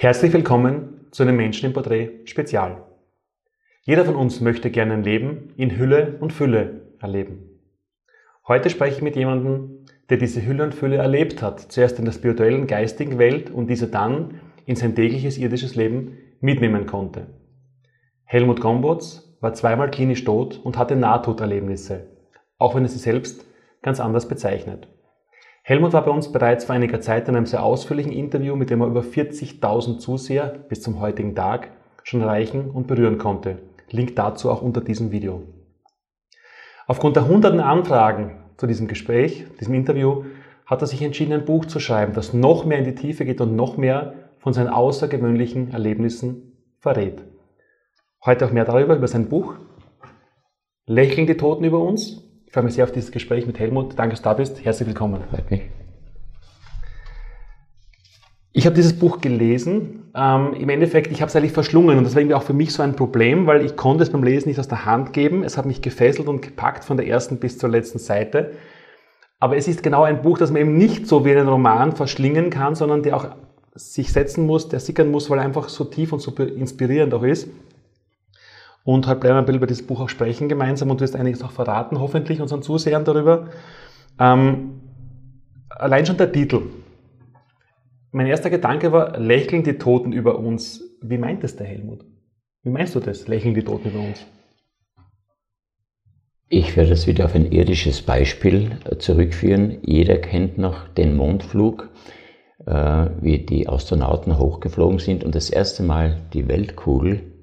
Herzlich willkommen zu einem Menschen im Porträt Spezial. Jeder von uns möchte gerne ein Leben in Hülle und Fülle erleben. Heute spreche ich mit jemandem, der diese Hülle und Fülle erlebt hat, zuerst in der spirituellen, geistigen Welt und diese dann in sein tägliches irdisches Leben mitnehmen konnte. Helmut Gombotz war zweimal klinisch tot und hatte Nahtoderlebnisse, auch wenn er sie selbst ganz anders bezeichnet. Helmut war bei uns bereits vor einiger Zeit in einem sehr ausführlichen Interview, mit dem er über 40.000 Zuseher bis zum heutigen Tag schon erreichen und berühren konnte. Link dazu auch unter diesem Video. Aufgrund der hunderten Anfragen zu diesem Gespräch, diesem Interview, hat er sich entschieden, ein Buch zu schreiben, das noch mehr in die Tiefe geht und noch mehr von seinen außergewöhnlichen Erlebnissen verrät. Heute auch mehr darüber, über sein Buch. Lächeln die Toten über uns? Ich freue mich sehr auf dieses Gespräch mit Helmut. Danke, dass du da bist. Herzlich willkommen. Freut mich. Ich habe dieses Buch gelesen. Ähm, Im Endeffekt, ich habe es eigentlich verschlungen und das war irgendwie auch für mich so ein Problem, weil ich konnte es beim Lesen nicht aus der Hand geben. Es hat mich gefesselt und gepackt von der ersten bis zur letzten Seite. Aber es ist genau ein Buch, das man eben nicht so wie einen Roman verschlingen kann, sondern der auch sich setzen muss, der sickern muss, weil er einfach so tief und so inspirierend auch ist. Und halt bleiben wir ein bisschen über dieses Buch auch sprechen gemeinsam und du wirst einiges auch verraten, hoffentlich unseren Zusehern darüber. Ähm, allein schon der Titel mein erster Gedanke war, lächeln die Toten über uns. Wie meint es der Helmut? Wie meinst du das, lächeln die Toten über uns? Ich werde es wieder auf ein irdisches Beispiel äh, zurückführen. Jeder kennt noch den Mondflug, äh, wie die Astronauten hochgeflogen sind und das erste Mal die Weltkugel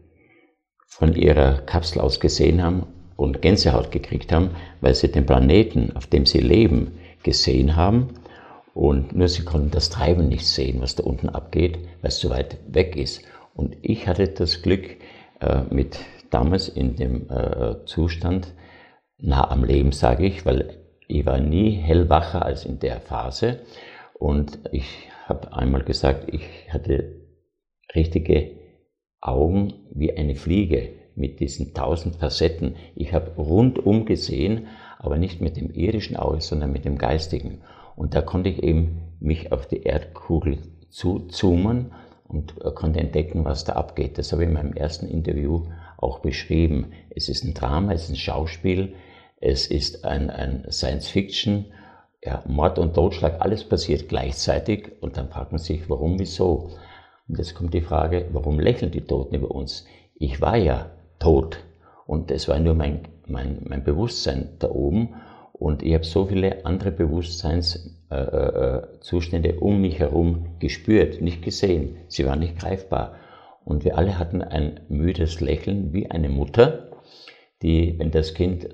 von ihrer Kapsel aus gesehen haben und Gänsehaut gekriegt haben, weil sie den Planeten, auf dem sie leben, gesehen haben und nur sie konnten das Treiben nicht sehen, was da unten abgeht, weil es zu weit weg ist. Und ich hatte das Glück, äh, mit damals in dem äh, Zustand nah am Leben, sage ich, weil ich war nie hellwacher als in der Phase. Und ich habe einmal gesagt, ich hatte richtige Augen wie eine Fliege mit diesen tausend Facetten. Ich habe rundum gesehen, aber nicht mit dem irdischen Auge, sondern mit dem geistigen. Und da konnte ich eben mich auf die Erdkugel zuzoomen und konnte entdecken, was da abgeht. Das habe ich in meinem ersten Interview auch beschrieben. Es ist ein Drama, es ist ein Schauspiel, es ist ein, ein Science-Fiction, ja, Mord und Totschlag, alles passiert gleichzeitig und dann fragt man sich, warum, wieso. Und jetzt kommt die Frage, warum lächeln die Toten über uns? Ich war ja tot und es war nur mein, mein, mein Bewusstsein da oben und ich habe so viele andere Bewusstseinszustände äh, äh, um mich herum gespürt, nicht gesehen. Sie waren nicht greifbar. Und wir alle hatten ein müdes Lächeln wie eine Mutter, die, wenn das Kind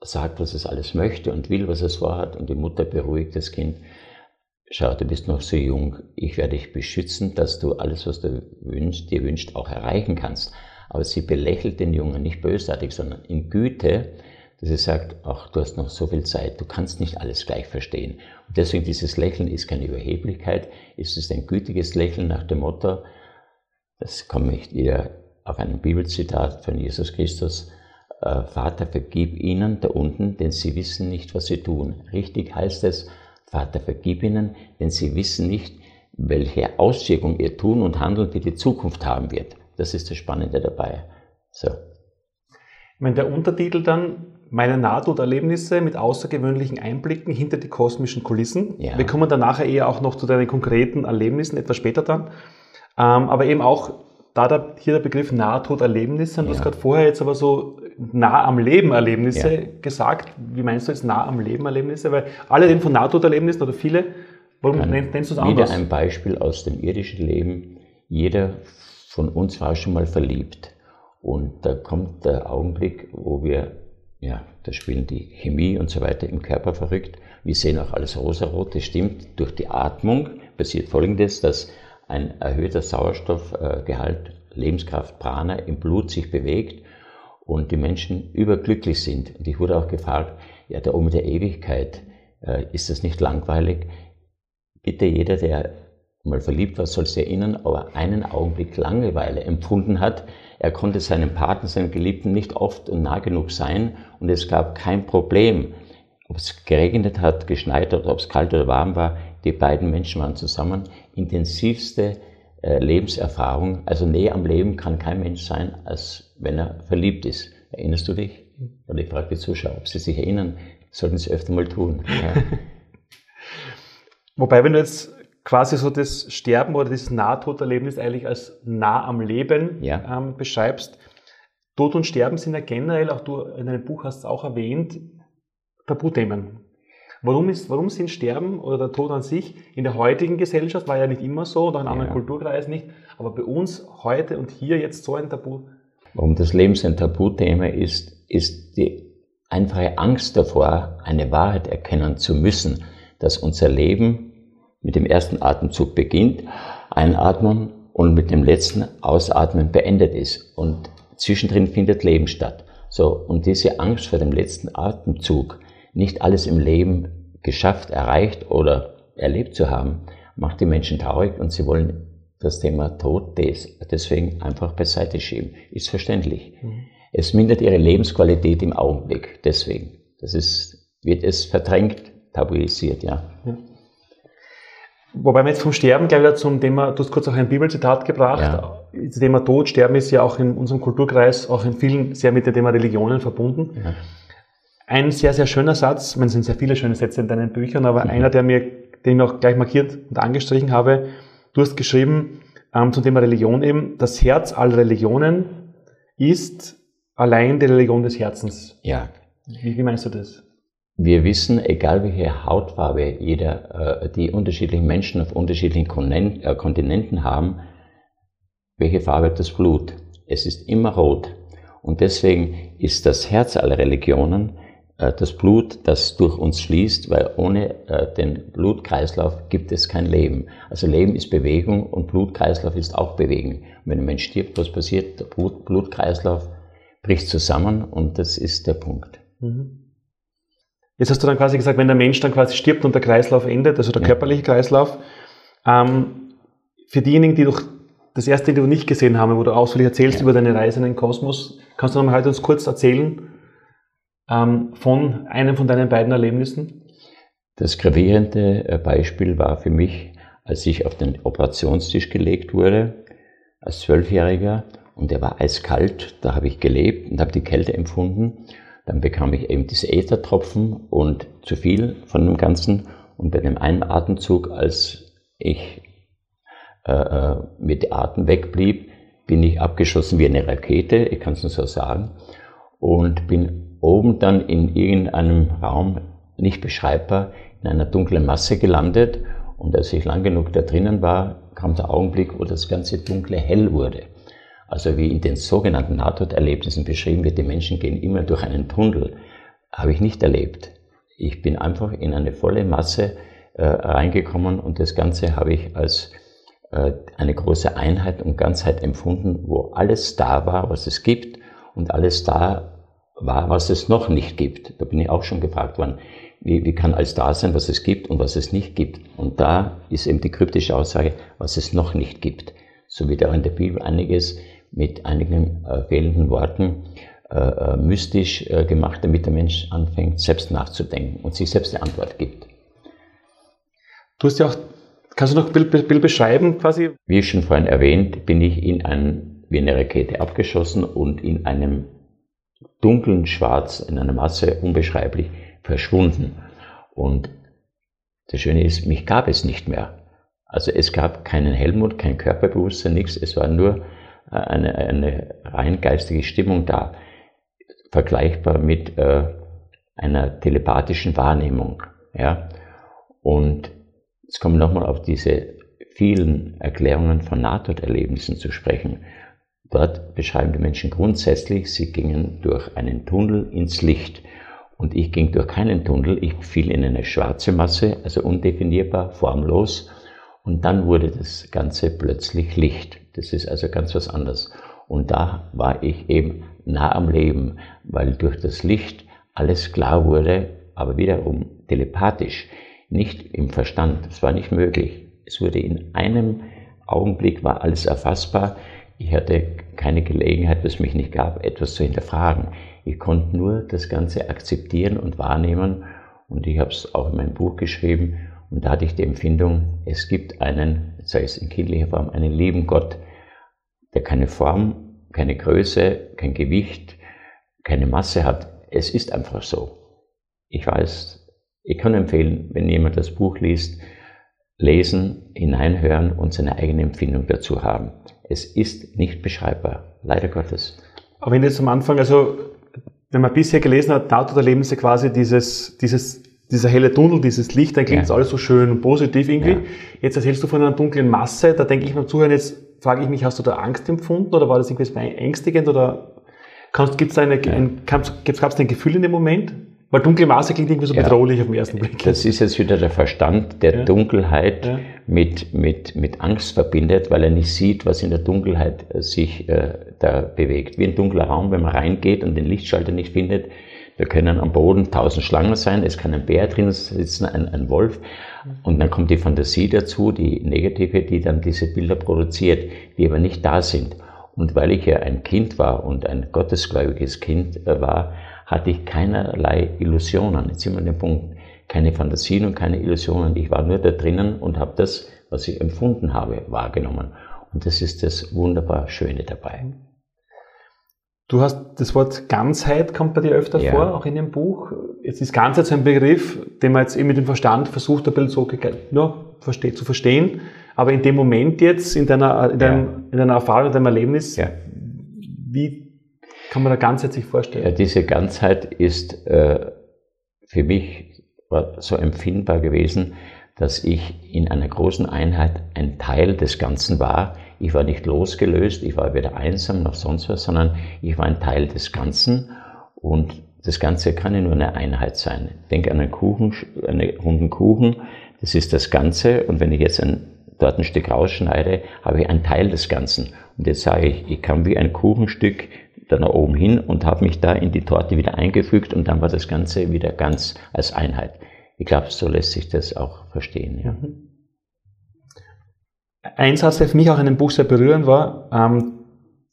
sagt, was es alles möchte und will, was es vorhat, und die Mutter beruhigt das Kind, schau, du bist noch so jung, ich werde dich beschützen, dass du alles, was du wünschst, dir wünscht, auch erreichen kannst. Aber sie belächelt den Jungen nicht bösartig, sondern in Güte, dass sie sagt, ach, du hast noch so viel Zeit, du kannst nicht alles gleich verstehen. Und deswegen dieses Lächeln ist keine Überheblichkeit, es ist ein gütiges Lächeln nach dem Motto, das komme ich wieder auf ein Bibelzitat von Jesus Christus, äh, Vater, vergib ihnen da unten, denn sie wissen nicht, was sie tun. Richtig heißt es, Vater, vergib ihnen, denn sie wissen nicht, welche Auswirkung ihr Tun und Handeln für die Zukunft haben wird. Das ist das Spannende dabei. So. Ich meine, der Untertitel dann meine Nahtoderlebnisse mit außergewöhnlichen Einblicken hinter die kosmischen Kulissen. Ja. Wir kommen dann nachher eher auch noch zu deinen konkreten Erlebnissen, etwas später dann. Ähm, aber eben auch da der, hier der Begriff Nahtoderlebnisse. Und ja. du hast gerade vorher jetzt aber so nah am Leben Erlebnisse ja. gesagt. Wie meinst du jetzt nah am Leben Erlebnisse? Weil alle reden von Nahtoderlebnissen oder viele. Warum Kann nennst du es anders? Wieder ein Beispiel aus dem irdischen Leben. Jeder von uns war schon mal verliebt. Und da kommt der Augenblick, wo wir ja, da spielen die Chemie und so weiter im Körper verrückt. Wir sehen auch alles rosarot. Das stimmt. Durch die Atmung passiert Folgendes, dass ein erhöhter Sauerstoffgehalt, Lebenskraft, Prana im Blut sich bewegt und die Menschen überglücklich sind. Und ich wurde auch gefragt, ja, da oben der Ewigkeit, äh, ist das nicht langweilig? Bitte jeder, der mal verliebt war, soll sich erinnern, aber einen Augenblick Langeweile empfunden hat, er konnte seinem Partner, seinem Geliebten nicht oft und nah genug sein und es gab kein Problem. Ob es geregnet hat, geschneit hat, ob es kalt oder warm war, die beiden Menschen waren zusammen. Intensivste äh, Lebenserfahrung. Also näher am Leben kann kein Mensch sein, als wenn er verliebt ist. Erinnerst du dich? Und ich frage die Zuschauer, ob sie sich erinnern, sollten sie öfter mal tun. Ja. Wobei, wenn du jetzt quasi so das Sterben oder das Nahtoderlebnis eigentlich als nah am Leben ja. ähm, beschreibst, Tod und Sterben sind ja generell, auch du in deinem Buch hast es auch erwähnt, Tabuthemen. Warum, ist, warum sind Sterben oder der Tod an sich in der heutigen Gesellschaft, war ja nicht immer so und auch in anderen ja. Kulturkreisen nicht, aber bei uns heute und hier jetzt so ein Tabu? Warum das Leben ein Tabuthema ist, ist die einfache Angst davor, eine Wahrheit erkennen zu müssen, dass unser Leben mit dem ersten Atemzug beginnt, einatmen und mit dem letzten Ausatmen beendet ist. Und zwischendrin findet Leben statt. So, und diese Angst vor dem letzten Atemzug, nicht alles im Leben geschafft, erreicht oder erlebt zu haben, macht die Menschen traurig und sie wollen das Thema Tod deswegen einfach beiseite schieben. Ist verständlich. Mhm. Es mindert ihre Lebensqualität im Augenblick, deswegen. Das ist, wird es verdrängt, tabuisiert, ja. ja. Wobei wir jetzt vom Sterben gleich wieder zum Thema, du hast kurz auch ein Bibelzitat gebracht. Ja. Das Thema Tod, Sterben ist ja auch in unserem Kulturkreis, auch in vielen sehr mit dem Thema Religionen verbunden. Ja. Ein sehr, sehr schöner Satz, es sind sehr viele schöne Sätze in deinen Büchern, aber mhm. einer, der mir, den ich auch gleich markiert und angestrichen habe, du hast geschrieben ähm, zum Thema Religion eben, das Herz aller Religionen ist allein die Religion des Herzens. Ja. Wie, wie meinst du das? Wir wissen, egal welche Hautfarbe jeder, äh, die unterschiedlichen Menschen auf unterschiedlichen äh, Kontinenten haben, welche Farbe hat das Blut? Es ist immer rot. Und deswegen ist das Herz aller Religionen das Blut, das durch uns fließt, weil ohne den Blutkreislauf gibt es kein Leben. Also Leben ist Bewegung und Blutkreislauf ist auch Bewegung. Und wenn ein Mensch stirbt, was passiert? Der Blutkreislauf bricht zusammen und das ist der Punkt. Mhm. Jetzt hast du dann quasi gesagt, wenn der Mensch dann quasi stirbt und der Kreislauf endet, also der ja. körperliche Kreislauf, ähm, für diejenigen, die durch das erste Interview nicht gesehen haben, wo du ausführlich erzählst ja. über deine Reise in den Kosmos, kannst du noch mal heute uns kurz erzählen ähm, von einem von deinen beiden Erlebnissen? Das gravierende äh, Beispiel war für mich, als ich auf den Operationstisch gelegt wurde, als Zwölfjähriger, und der war eiskalt, da habe ich gelebt und habe die Kälte empfunden dann bekam ich eben diese Äthertropfen und zu viel von dem Ganzen. Und bei dem einen Atemzug, als ich äh, äh mit dem Atem wegblieb, bin ich abgeschossen wie eine Rakete, ich kann es nur so sagen, und bin oben dann in irgendeinem Raum, nicht beschreibbar, in einer dunklen Masse gelandet. Und als ich lang genug da drinnen war, kam der Augenblick, wo das ganze Dunkle hell wurde. Also wie in den sogenannten Nahtoderlebnissen beschrieben wird, die Menschen gehen immer durch einen Tunnel, habe ich nicht erlebt. Ich bin einfach in eine volle Masse äh, reingekommen und das Ganze habe ich als äh, eine große Einheit und Ganzheit empfunden, wo alles da war, was es gibt und alles da war, was es noch nicht gibt. Da bin ich auch schon gefragt worden, wie, wie kann alles da sein, was es gibt und was es nicht gibt. Und da ist eben die kryptische Aussage, was es noch nicht gibt. So wie da in der Bibel einiges mit einigen äh, fehlenden Worten äh, äh, mystisch äh, gemacht, damit der Mensch anfängt, selbst nachzudenken und sich selbst eine Antwort gibt. Du hast ja auch, kannst du noch ein Bild, Bild beschreiben quasi? Wie schon vorhin erwähnt, bin ich in ein, wie eine Rakete abgeschossen und in einem dunklen Schwarz, in einer Masse unbeschreiblich verschwunden. Und das Schöne ist, mich gab es nicht mehr. Also es gab keinen Helmut, kein Körperbewusstsein, nichts. Es war nur eine, eine rein geistige Stimmung da, vergleichbar mit äh, einer telepathischen Wahrnehmung. Ja? Und jetzt kommen wir nochmal auf diese vielen Erklärungen von Nahtoderlebnissen zu sprechen. Dort beschreiben die Menschen grundsätzlich, sie gingen durch einen Tunnel ins Licht. Und ich ging durch keinen Tunnel, ich fiel in eine schwarze Masse, also undefinierbar, formlos. Und dann wurde das Ganze plötzlich Licht. Das ist also ganz was anderes. Und da war ich eben nah am Leben, weil durch das Licht alles klar wurde, aber wiederum telepathisch, nicht im Verstand. Es war nicht möglich. Es wurde in einem Augenblick war alles erfassbar. Ich hatte keine Gelegenheit, was mich nicht gab, etwas zu hinterfragen. Ich konnte nur das Ganze akzeptieren und wahrnehmen. Und ich habe es auch in meinem Buch geschrieben. Und da hatte ich die Empfindung, es gibt einen, sei es in kindlicher Form, einen lieben Gott, der keine Form, keine Größe, kein Gewicht, keine Masse hat. Es ist einfach so. Ich weiß, ich kann empfehlen, wenn jemand das Buch liest, lesen, hineinhören und seine eigene Empfindung dazu haben. Es ist nicht beschreibbar, leider Gottes. Aber wenn jetzt am Anfang, also wenn man bisher gelesen hat, Auto der Leben ist ja quasi dieses, dieses, dieser helle Tunnel, dieses Licht, dann klingt es ja. alles so schön und positiv irgendwie. Ja. Jetzt erzählst du von einer dunklen Masse, da denke ich beim Zuhören, jetzt frage ich mich, hast du da Angst empfunden oder war das irgendwie ängstigend oder gibt es da eine, ein, gab's, gab's ein Gefühl in dem Moment? Weil dunkle Maße klingt irgendwie so ja, bedrohlich auf den ersten Blick. Das ist jetzt wieder der Verstand, der ja. Dunkelheit ja. Mit, mit, mit Angst verbindet, weil er nicht sieht, was in der Dunkelheit äh, sich äh, da bewegt. Wie ein dunkler Raum, wenn man reingeht und den Lichtschalter nicht findet, da können am Boden tausend Schlangen sein, es kann ein Bär drin sitzen, ein, ein Wolf. Und dann kommt die Fantasie dazu, die negative, die dann diese Bilder produziert, die aber nicht da sind. Und weil ich ja ein Kind war und ein gottesgläubiges Kind äh, war, hatte ich keinerlei Illusionen. Jetzt sind wir an dem Punkt, keine Fantasien und keine Illusionen. Ich war nur da drinnen und habe das, was ich empfunden habe, wahrgenommen. Und das ist das wunderbar Schöne dabei. Du hast das Wort Ganzheit kommt bei dir öfter ja. vor, auch in dem Buch. Jetzt ist Ganzheit so ein Begriff, den man jetzt eben mit dem Verstand versucht, ein bisschen so ja, zu verstehen. Aber in dem Moment jetzt, in deiner, in deinem, ja. in deiner Erfahrung, in deinem Erlebnis, wie kann man da Ganzheit sich vorstellen? Ja, diese Ganzheit ist äh, für mich so empfindbar gewesen, dass ich in einer großen Einheit ein Teil des Ganzen war. Ich war nicht losgelöst, ich war weder einsam noch sonst was, sondern ich war ein Teil des Ganzen und das Ganze kann ja nur eine Einheit sein. Denk an einen Kuchen, einen runden Kuchen, das ist das Ganze und wenn ich jetzt ein, dort ein Stück rausschneide, habe ich einen Teil des Ganzen. Und jetzt sage ich, ich kann wie ein Kuchenstück da nach oben hin und habe mich da in die Torte wieder eingefügt und dann war das Ganze wieder ganz als Einheit. Ich glaube, so lässt sich das auch verstehen. Ja. Mhm. Ein Satz, der für mich auch in dem Buch sehr berührend war, ähm,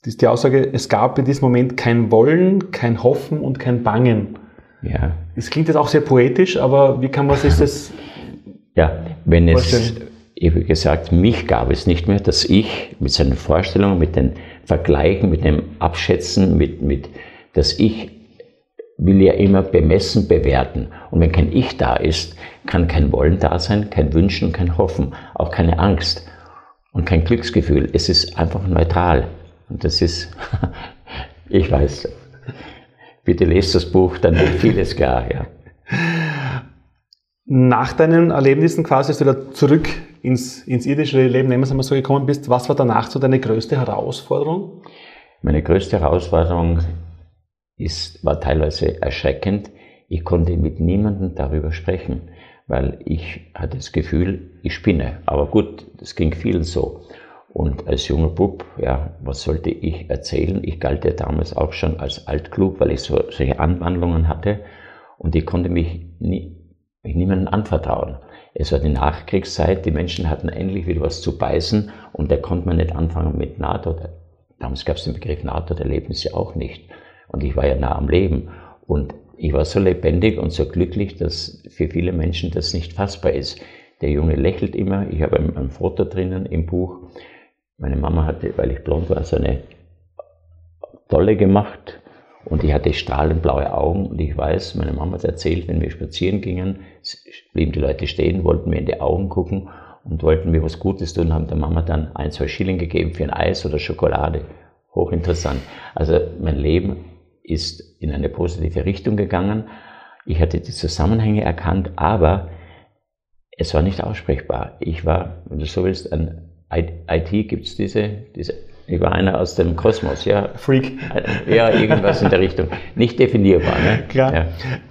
ist die Aussage, es gab in diesem Moment kein Wollen, kein Hoffen und kein Bangen. Ja. Das klingt jetzt auch sehr poetisch, aber wie kann man sich das Ja, wenn vorstellen? es wie gesagt, mich gab es nicht mehr, dass ich mit seinen Vorstellungen, mit den Vergleichen, mit dem Abschätzen, mit, mit, dass ich will ja immer bemessen, bewerten. Und wenn kein Ich da ist, kann kein Wollen da sein, kein Wünschen, kein Hoffen, auch keine Angst und kein Glücksgefühl. Es ist einfach neutral. Und das ist, ich weiß, bitte lest das Buch, dann wird vieles klar, ja. Nach deinen Erlebnissen quasi, als du da zurück ins, ins irdische Leben, nehmen wir es einmal so gekommen bist, was war danach so deine größte Herausforderung? Meine größte Herausforderung ist, war teilweise erschreckend. Ich konnte mit niemandem darüber sprechen, weil ich hatte das Gefühl, ich spinne. Aber gut, das ging vielen so. Und als junger Bub, ja, was sollte ich erzählen? Ich galt ja damals auch schon als altklug, weil ich so, solche Anwandlungen hatte. Und ich konnte mich, nie, mich niemandem anvertrauen. Es war die Nachkriegszeit, die Menschen hatten endlich wieder was zu beißen und da konnte man nicht anfangen mit NATO. Damals gab es den Begriff NATO, der leben sie auch nicht. Und ich war ja nah am Leben. Und ich war so lebendig und so glücklich, dass für viele Menschen das nicht fassbar ist. Der Junge lächelt immer. Ich habe ein, ein Foto drinnen im Buch. Meine Mama hatte, weil ich blond war, so eine Tolle gemacht und ich hatte strahlend blaue Augen und ich weiß, meine Mama hat erzählt, wenn wir spazieren gingen, blieben die Leute stehen, wollten mir in die Augen gucken und wollten mir was Gutes tun, haben der Mama dann ein, zwei Schilling gegeben für ein Eis oder Schokolade. Hochinteressant. Also mein Leben ist in eine positive Richtung gegangen. Ich hatte die Zusammenhänge erkannt, aber es war nicht aussprechbar. Ich war, wenn du so willst, ein IT, gibt es diese, diese ich war einer aus dem Kosmos, ja. Freak. Ja, irgendwas in der Richtung. Nicht definierbar, ne? Klar. Ja.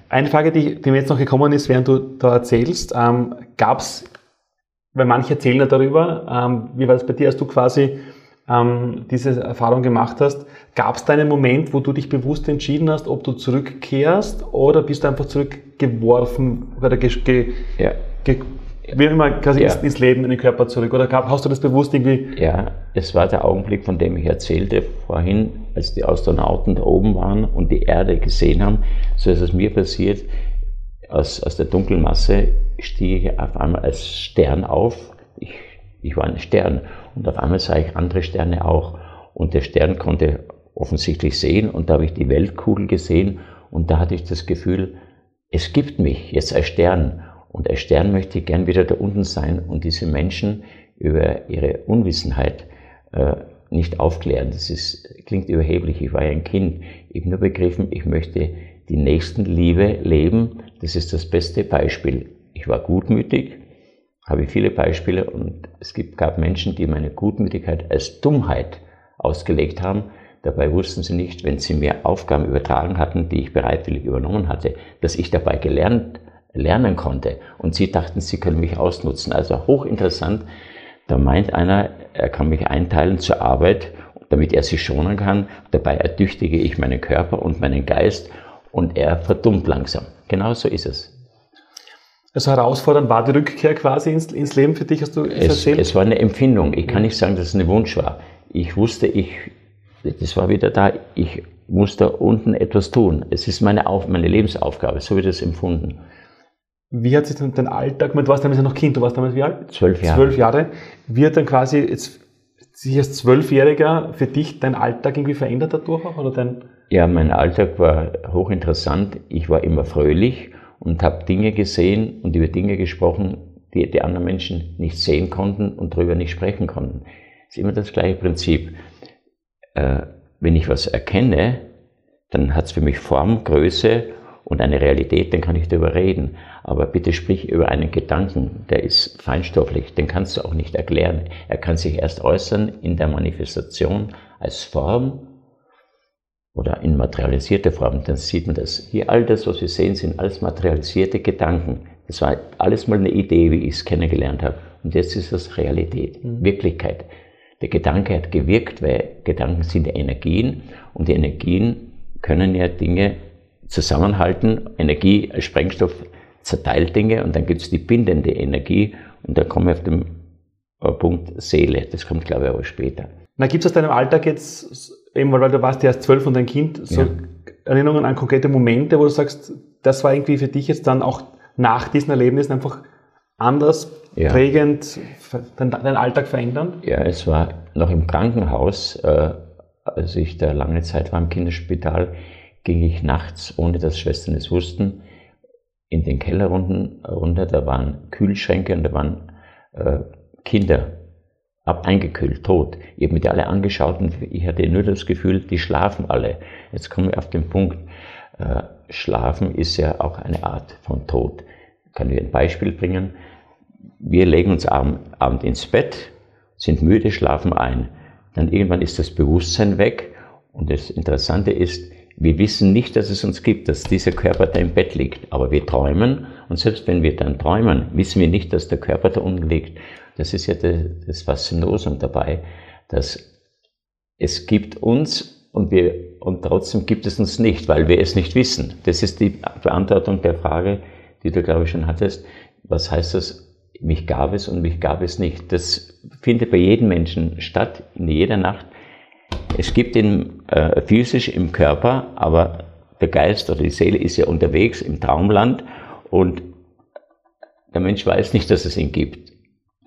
Eine Frage, die, die, mir jetzt noch gekommen ist, während du da erzählst, ähm, gab es, weil manche erzählen ja darüber, ähm, wie war das bei dir, als du quasi ähm, diese Erfahrung gemacht hast, gab es da einen Moment, wo du dich bewusst entschieden hast, ob du zurückkehrst oder bist du einfach zurückgeworfen oder ge, ge, ja. ge, wie immer quasi ja. ins, Leben, in den Körper zurück? Oder hast du das bewusst irgendwie? Ja, es war der Augenblick, von dem ich erzählte vorhin, als die Astronauten da oben waren und die Erde gesehen haben. So ist es mir passiert. aus, aus der dunklen Masse stieg ich auf einmal als Stern auf. Ich, ich war ein Stern und auf einmal sah ich andere Sterne auch. Und der Stern konnte offensichtlich sehen und da habe ich die Weltkugel gesehen und da hatte ich das Gefühl, es gibt mich jetzt als Stern und als Stern möchte gern wieder da unten sein und diese Menschen über ihre Unwissenheit äh, nicht aufklären. Das ist, klingt überheblich. Ich war ja ein Kind. Ich habe nur begriffen, ich möchte die Nächstenliebe leben. Das ist das beste Beispiel. Ich war gutmütig, habe viele Beispiele und es gibt, gab Menschen, die meine Gutmütigkeit als Dummheit ausgelegt haben. Dabei wussten sie nicht, wenn sie mir Aufgaben übertragen hatten, die ich bereitwillig übernommen hatte, dass ich dabei gelernt, lernen konnte. Und sie dachten, sie können mich ausnutzen. Also hochinteressant. Da meint einer, er kann mich einteilen zur Arbeit, damit er sich schonen kann. Dabei ertüchtige ich meinen Körper und meinen Geist und er verdummt langsam. Genau so ist es. Also herausfordernd war die Rückkehr quasi ins, ins Leben für dich, hast du es, erzählt? Es war eine Empfindung. Ich kann nicht sagen, dass es ein Wunsch war. Ich wusste, ich, das war wieder da, ich muss da unten etwas tun. Es ist meine, Auf, meine Lebensaufgabe, so wird es empfunden. Wie hat sich dann dein Alltag, du warst damals ja noch Kind, du warst damals wie alt? Zwölf Jahre. Zwölf Jahre. Wie hat dann quasi jetzt sich als Zwölfjähriger für dich dein Alltag irgendwie verändert dadurch auch? Oder dein ja, mein Alltag war hochinteressant. Ich war immer fröhlich und habe Dinge gesehen und über Dinge gesprochen, die die anderen Menschen nicht sehen konnten und darüber nicht sprechen konnten. Es ist immer das gleiche Prinzip. Äh, wenn ich was erkenne, dann hat es für mich Form, Größe und eine Realität, dann kann ich darüber reden. Aber bitte sprich über einen Gedanken, der ist feinstofflich, den kannst du auch nicht erklären. Er kann sich erst äußern in der Manifestation als Form oder in materialisierter Form, dann sieht man das. Hier all das, was wir sehen, sind alles materialisierte Gedanken. Das war alles mal eine Idee, wie ich es kennengelernt habe. Und jetzt ist das Realität, mhm. Wirklichkeit. Der Gedanke hat gewirkt, weil Gedanken sind Energien und die Energien können ja Dinge zusammenhalten. Energie als Sprengstoff zerteilt Dinge und dann gibt es die bindende Energie und da kommen wir auf den äh, Punkt Seele. Das kommt, glaube ich, aber später. Na, gibt es aus deinem Alltag jetzt, eben weil du warst ja erst zwölf und dein Kind, so ja. Erinnerungen an konkrete Momente, wo du sagst, das war irgendwie für dich jetzt dann auch nach diesen Erlebnissen einfach anders, ja. prägend, deinen dein Alltag verändern? Ja, es war noch im Krankenhaus, äh, als ich da lange Zeit war im Kinderspital, ging ich nachts, ohne dass Schwestern es wussten, in den Keller runter, da waren Kühlschränke und da waren äh, Kinder ab eingekühlt, tot. Ich habe mir die alle angeschaut und ich hatte nur das Gefühl, die schlafen alle. Jetzt kommen wir auf den Punkt, äh, Schlafen ist ja auch eine Art von Tod. Ich kann ich ein Beispiel bringen. Wir legen uns am Abend ins Bett, sind müde, schlafen ein. Dann irgendwann ist das Bewusstsein weg und das Interessante ist, wir wissen nicht, dass es uns gibt, dass dieser Körper da im Bett liegt, aber wir träumen und selbst wenn wir dann träumen, wissen wir nicht, dass der Körper da unten liegt. Das ist ja das Faszinosum dabei, dass es gibt uns und wir und trotzdem gibt es uns nicht, weil wir es nicht wissen. Das ist die Beantwortung der Frage, die du glaube ich schon hattest. Was heißt das? Mich gab es und mich gab es nicht. Das findet bei jedem Menschen statt, in jeder Nacht. Es gibt ihn äh, physisch im Körper, aber der Geist oder die Seele ist ja unterwegs im Traumland und der Mensch weiß nicht, dass es ihn gibt.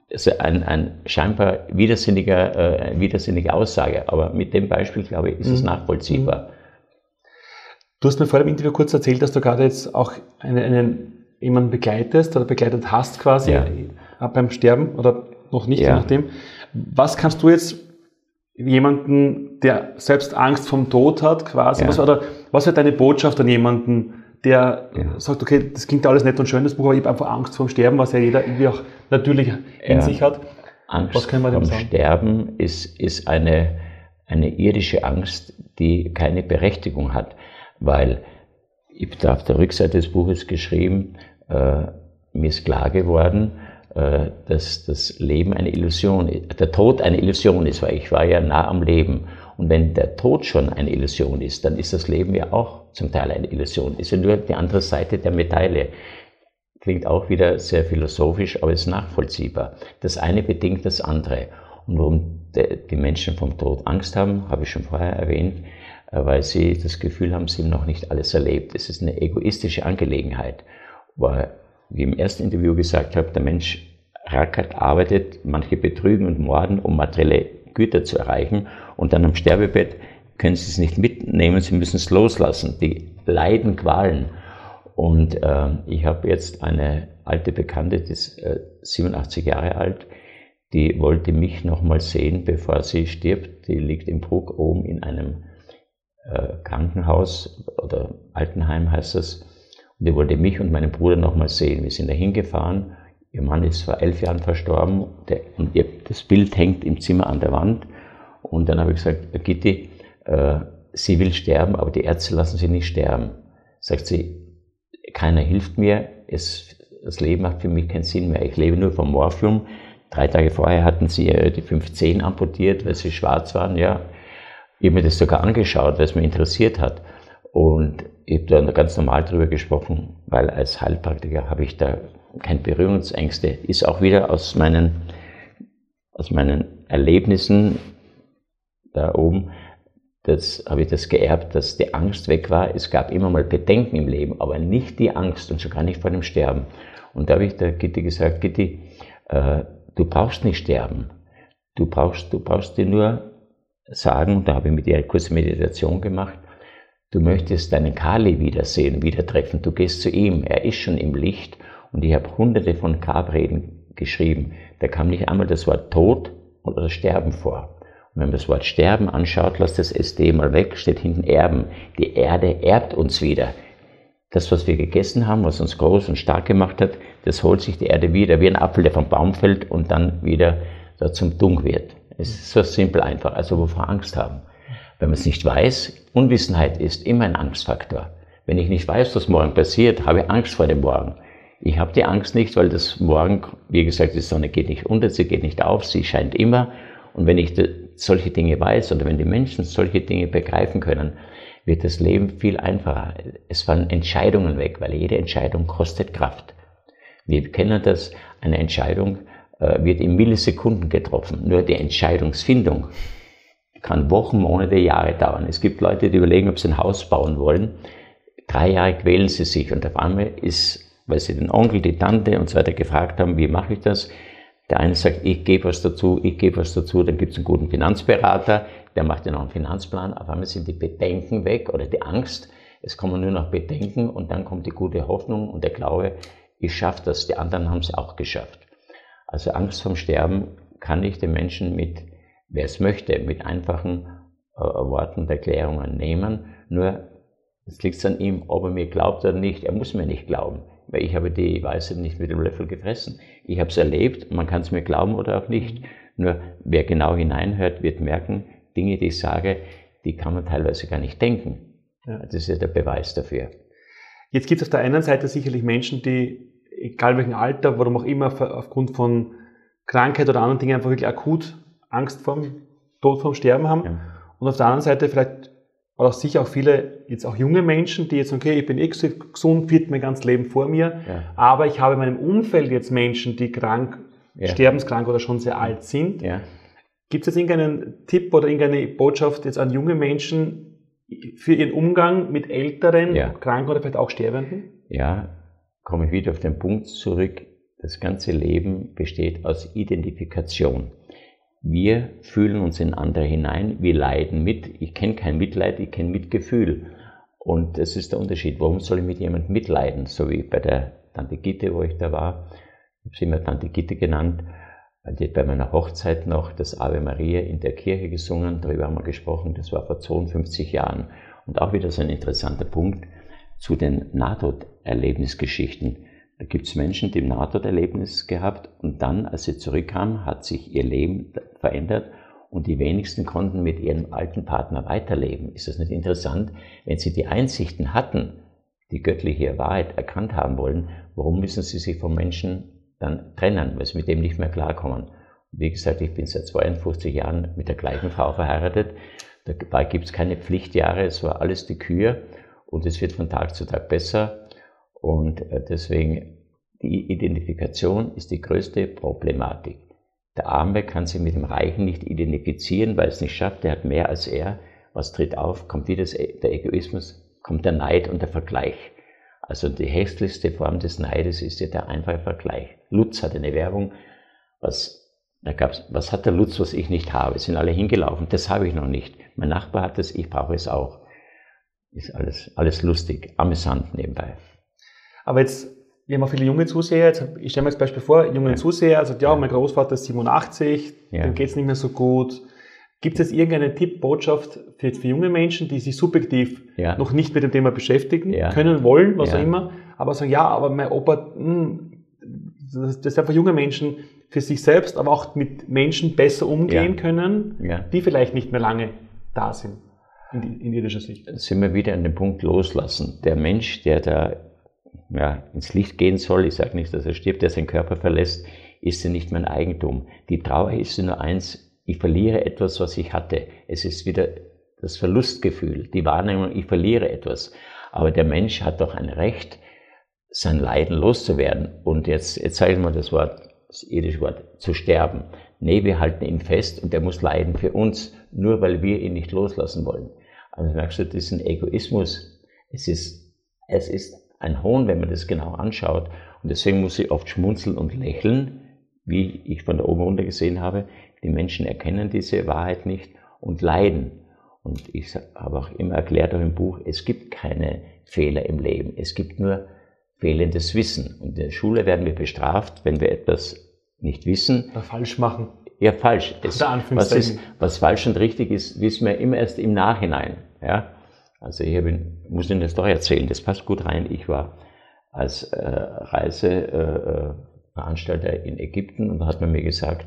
Es ist ein, ein scheinbar widersinniger, äh, widersinnige Aussage, aber mit dem Beispiel, glaube ich, ist mhm. es nachvollziehbar. Du hast mir vor dem Interview kurz erzählt, dass du gerade jetzt auch einen, einen jemanden begleitest oder begleitet hast quasi ja. beim Sterben oder noch nicht, ja. je nachdem. Was kannst du jetzt jemanden, der selbst Angst vom Tod hat, quasi, ja. was, oder was wäre deine Botschaft an jemanden, der ja. sagt, okay, das klingt alles nett und schön, das Buch, aber ich habe einfach Angst vorm Sterben, was ja jeder irgendwie auch natürlich in ja. sich hat. Angst was können wir dem sagen? Sterben ist, ist eine, eine irdische Angst, die keine Berechtigung hat, weil ich habe auf der Rückseite des Buches geschrieben, äh, mir ist klar geworden, dass das Leben eine Illusion ist, der Tod eine Illusion ist, weil ich war ja nah am Leben. Und wenn der Tod schon eine Illusion ist, dann ist das Leben ja auch zum Teil eine Illusion. Ist ja nur die andere Seite der Medaille. Klingt auch wieder sehr philosophisch, aber ist nachvollziehbar. Das eine bedingt das andere. Und warum die Menschen vom Tod Angst haben, habe ich schon vorher erwähnt, äh, weil sie das Gefühl haben, sie haben noch nicht alles erlebt. Es ist eine egoistische Angelegenheit. war, wie im ersten Interview gesagt habe, der Mensch rackert, arbeitet, manche betrügen und morden, um materielle Güter zu erreichen. Und dann am Sterbebett können sie es nicht mitnehmen, sie müssen es loslassen. Die leiden Qualen. Und äh, ich habe jetzt eine alte Bekannte, die ist äh, 87 Jahre alt, die wollte mich nochmal sehen, bevor sie stirbt. Die liegt im Bruck oben in einem äh, Krankenhaus oder Altenheim heißt das. Und die wollte mich und meinen Bruder nochmal sehen. Wir sind da hingefahren. Ihr Mann ist vor elf Jahren verstorben der, und ihr, das Bild hängt im Zimmer an der Wand. Und dann habe ich gesagt, Gitti, äh, sie will sterben, aber die Ärzte lassen sie nicht sterben. Sagt sie, keiner hilft mir, es, das Leben macht für mich keinen Sinn mehr. Ich lebe nur vom Morphium. Drei Tage vorher hatten sie die fünf Zehen amputiert, weil sie schwarz waren. Ja, ich habe mir das sogar angeschaut, weil es mich interessiert hat. Und ich habe da ganz normal drüber gesprochen, weil als Heilpraktiker habe ich da keine Berührungsängste. Ist auch wieder aus meinen, aus meinen Erlebnissen da oben, das habe ich das geerbt, dass die Angst weg war. Es gab immer mal Bedenken im Leben, aber nicht die Angst und schon gar nicht vor dem Sterben. Und da habe ich der Gitti gesagt, Gitti, äh, du brauchst nicht sterben. Du brauchst, du brauchst dir nur sagen, und da habe ich mit ihr eine kurze Meditation gemacht, du möchtest deinen Kali wiedersehen, wieder treffen. Du gehst zu ihm, er ist schon im Licht. Und ich habe hunderte von Grabreden geschrieben. Da kam nicht einmal das Wort Tod oder Sterben vor. Und wenn man das Wort Sterben anschaut, lasst das SD mal weg, steht hinten Erben. Die Erde erbt uns wieder. Das, was wir gegessen haben, was uns groß und stark gemacht hat, das holt sich die Erde wieder, wie ein Apfel, der vom Baum fällt und dann wieder da zum Dung wird. Es ist so simpel einfach. Also wovor Angst haben? Wenn man es nicht weiß, Unwissenheit ist immer ein Angstfaktor. Wenn ich nicht weiß, was morgen passiert, habe ich Angst vor dem Morgen. Ich habe die Angst nicht, weil das Morgen, wie gesagt, die Sonne geht nicht unter, sie geht nicht auf, sie scheint immer. Und wenn ich solche Dinge weiß oder wenn die Menschen solche Dinge begreifen können, wird das Leben viel einfacher. Es fallen Entscheidungen weg, weil jede Entscheidung kostet Kraft. Wir kennen das, eine Entscheidung äh, wird in Millisekunden getroffen. Nur die Entscheidungsfindung kann Wochen, Monate, Jahre dauern. Es gibt Leute, die überlegen, ob sie ein Haus bauen wollen. Drei Jahre quälen sie sich und auf einmal ist, weil sie den Onkel, die Tante und so weiter gefragt haben, wie mache ich das, der eine sagt, ich gebe was dazu, ich gebe was dazu, dann gibt es einen guten Finanzberater, der macht ja noch einen Finanzplan, auf einmal sind die Bedenken weg oder die Angst, es kommen nur noch Bedenken und dann kommt die gute Hoffnung und der Glaube, ich schaffe das, die anderen haben es auch geschafft. Also Angst vom Sterben kann ich den Menschen mit, wer es möchte, mit einfachen äh, Worten und Erklärungen nehmen, nur es liegt an ihm, ob er mir glaubt oder nicht. Er muss mir nicht glauben weil ich habe die Weiße nicht mit dem Löffel gefressen. Ich habe es erlebt, man kann es mir glauben oder auch nicht. Nur wer genau hineinhört, wird merken, Dinge, die ich sage, die kann man teilweise gar nicht denken. Ja. Das ist ja der Beweis dafür. Jetzt gibt es auf der einen Seite sicherlich Menschen, die, egal welchen Alter, warum auch immer, aufgrund von Krankheit oder anderen Dingen einfach wirklich akut Angst vorm Tod, vorm Sterben haben. Ja. Und auf der anderen Seite vielleicht auch sicher auch viele, jetzt auch junge Menschen, die jetzt, okay, ich bin eh gesund, fit mein ganzes Leben vor mir, ja. aber ich habe in meinem Umfeld jetzt Menschen, die krank, ja. sterbenskrank oder schon sehr alt sind. Ja. Gibt es jetzt irgendeinen Tipp oder irgendeine Botschaft jetzt an junge Menschen für ihren Umgang mit älteren, kranken oder vielleicht auch Sterbenden? Ja, komme ich wieder auf den Punkt zurück. Das ganze Leben besteht aus Identifikation. Wir fühlen uns in andere hinein, wir leiden mit. Ich kenne kein Mitleid, ich kenne Mitgefühl. Und das ist der Unterschied. Warum soll ich mit jemandem mitleiden? So wie bei der Tante Gitte, wo ich da war. Ich habe sie immer Tante Gitte genannt. Die hat bei meiner Hochzeit noch das Ave Maria in der Kirche gesungen. Darüber haben wir gesprochen. Das war vor 52 Jahren. Und auch wieder so ein interessanter Punkt zu den Nahtoderlebnisgeschichten. Da gibt es Menschen, die im Nahtoderlebnis gehabt und dann, als sie zurückkamen, hat sich ihr Leben verändert und die wenigsten konnten mit ihrem alten Partner weiterleben. Ist das nicht interessant? Wenn sie die Einsichten hatten, die göttliche Wahrheit erkannt haben wollen, warum müssen sie sich vom Menschen dann trennen, weil sie mit dem nicht mehr klarkommen? Wie gesagt, ich bin seit 52 Jahren mit der gleichen Frau verheiratet. Dabei gibt es keine Pflichtjahre, es war alles die Kühe und es wird von Tag zu Tag besser. Und äh, deswegen, die Identifikation ist die größte Problematik. Der Arme kann sich mit dem Reichen nicht identifizieren, weil es nicht schafft, er hat mehr als er. Was tritt auf? Kommt wieder der Egoismus, kommt der Neid und der Vergleich. Also die hässlichste Form des Neides ist ja der einfache Vergleich. Lutz hat eine Werbung, was, da gab's, was hat der Lutz, was ich nicht habe? Sind alle hingelaufen, das habe ich noch nicht. Mein Nachbar hat es, ich brauche es auch. Ist alles, alles lustig, amüsant nebenbei. Aber jetzt, wir haben auch viele junge Zuseher. Jetzt, ich stelle mir jetzt Beispiel vor, junge ja. Zuseher sagt, ja, mein Großvater ist 87, ja. dem geht es nicht mehr so gut. Gibt es jetzt irgendeine Tippbotschaft für, für junge Menschen, die sich subjektiv ja. noch nicht mit dem Thema beschäftigen können, wollen, was auch immer, aber sagen, ja, aber mein Opa, mh, hm, das, das einfach junge Menschen für sich selbst, aber auch mit Menschen besser umgehen können, die vielleicht nicht mehr lange da sind in, in irdischer Sicht. Sind wir wieder an dem Punkt loslassen. Der Mensch, der da ja, ins Licht gehen soll, ich sage nicht, dass er stirbt, der seinen Körper verlässt, ist ja nicht mein Eigentum. Die Trauer ist nur eins, ich verliere etwas, was ich hatte. Es ist wieder das Verlustgefühl, die Wahrnehmung, ich verliere etwas. Aber der Mensch hat doch ein Recht, sein Leiden loszuwerden. Und jetzt, jetzt sage ich mal das Wort, das irdische Wort, zu sterben. Nee, wir halten ihn fest und er muss leiden für uns, nur weil wir ihn nicht loslassen wollen. Also merkst du, das ist ein Egoismus. Es ist, es ist ein Hohn, wenn man das genau anschaut. Und deswegen muss ich oft schmunzeln und lächeln, wie ich von da oben runter gesehen habe. Die Menschen erkennen diese Wahrheit nicht und leiden. Und ich habe auch immer erklärt, auch im Buch, es gibt keine Fehler im Leben. Es gibt nur fehlendes Wissen. Und in der Schule werden wir bestraft, wenn wir etwas nicht wissen. Oder falsch machen. Ja, falsch. Es, was, ist, was falsch und richtig ist, wissen wir immer erst im Nachhinein. Ja? Also ich bin, muss Ihnen das doch erzählen, das passt gut rein. Ich war als äh, Reiseveranstalter äh, in Ägypten und da hat man mir gesagt,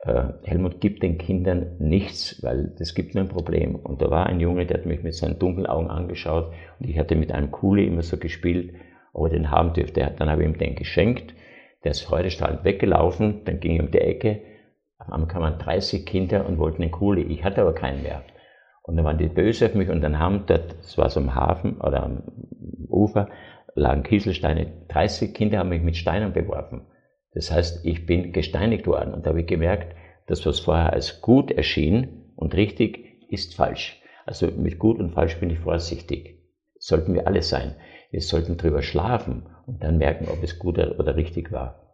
äh, Helmut, gib den Kindern nichts, weil das gibt nur ein Problem. Und da war ein Junge, der hat mich mit seinen dunklen Augen angeschaut und ich hatte mit einem Kuli immer so gespielt, ob er den haben dürfte. Dann habe ich ihm den geschenkt, der ist freudestrahlend weggelaufen, dann ging er um die Ecke, einmal kamen 30 Kinder und wollten den Kuli, ich hatte aber keinen mehr. Und dann waren die böse auf mich und dann haben dort, das war so am Hafen oder am Ufer, lagen Kieselsteine. 30 Kinder haben mich mit Steinen beworfen. Das heißt, ich bin gesteinigt worden und da habe ich gemerkt, das, was vorher als gut erschien und richtig, ist falsch. Also mit gut und falsch bin ich vorsichtig. sollten wir alle sein. Wir sollten drüber schlafen und dann merken, ob es gut oder richtig war.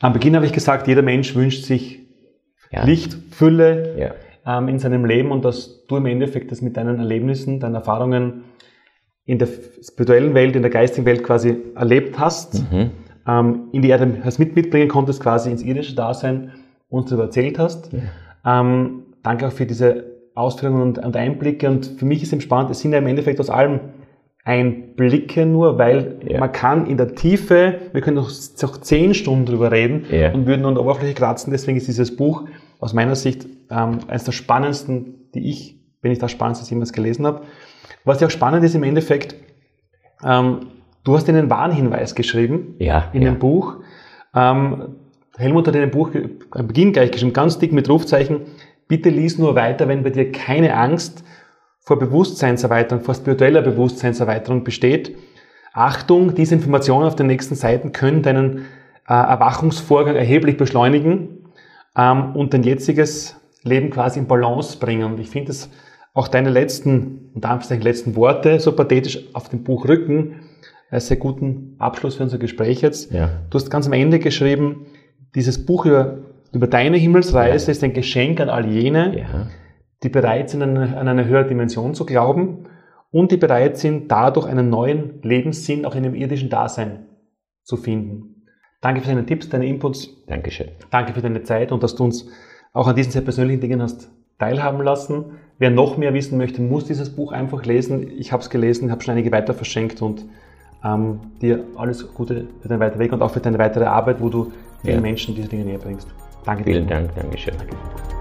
Am Beginn habe ich gesagt, jeder Mensch wünscht sich ja. Licht, Fülle, ja ähm, in seinem Leben und dass du im Endeffekt das mit deinen Erlebnissen, deinen Erfahrungen in der spirituellen Welt, in der geistigen Welt quasi erlebt hast, mhm. ähm, in die Erde hast mit mitbringen konntest, quasi ins irdische Dasein, uns darüber erzählt hast. Ja. Ähm, danke auch für diese Ausführungen und, und, Einblicke. Und für mich ist es spannend, es sind ja im Endeffekt aus allem Einblicke nur, weil ja. man kann in der Tiefe, wir können noch, noch zehn Stunden drüber reden ja. und würden an der Oberfläche kratzen. Deswegen ist dieses Buch aus meiner Sicht ähm, eines der spannendsten, die ich, wenn ich das spannendste jemals gelesen habe. Was ja auch spannend ist im Endeffekt, ähm, du hast einen Warnhinweis geschrieben ja, in ja. dem Buch. Ähm, Helmut hat in dem Buch am Beginn gleich geschrieben, ganz dick mit Rufzeichen, bitte lies nur weiter, wenn bei dir keine Angst vor Bewusstseinserweiterung, vor spiritueller Bewusstseinserweiterung besteht. Achtung, diese Informationen auf den nächsten Seiten können deinen äh, Erwachungsvorgang erheblich beschleunigen ähm, und dein jetziges Leben quasi in Balance bringen. Und ich finde es auch deine letzten, und Anführungszeichen letzten Worte, so pathetisch auf dem Buch Rücken, einen sehr guten Abschluss für unser Gespräch jetzt. Ja. Du hast ganz am Ende geschrieben, dieses Buch über, über deine Himmelsreise ja. ist ein Geschenk an all jene, ja. die bereit sind, an eine, an eine höhere Dimension zu glauben und die bereit sind, dadurch einen neuen Lebenssinn auch in dem irdischen Dasein zu finden. Danke für deine Tipps, deine Inputs. Dankeschön. Danke für deine Zeit und dass du uns auch an diesen sehr persönlichen Dingen hast teilhaben lassen. Wer noch mehr wissen möchte, muss dieses Buch einfach lesen. Ich habe es gelesen, habe schon einige weiter verschenkt und ähm, dir alles Gute für deinen weiteren Weg und auch für deine weitere Arbeit, wo du vielen ja. Menschen diese Dinge näher bringst. Danke Vielen dir. Vielen Dank, Dankeschön. Danke.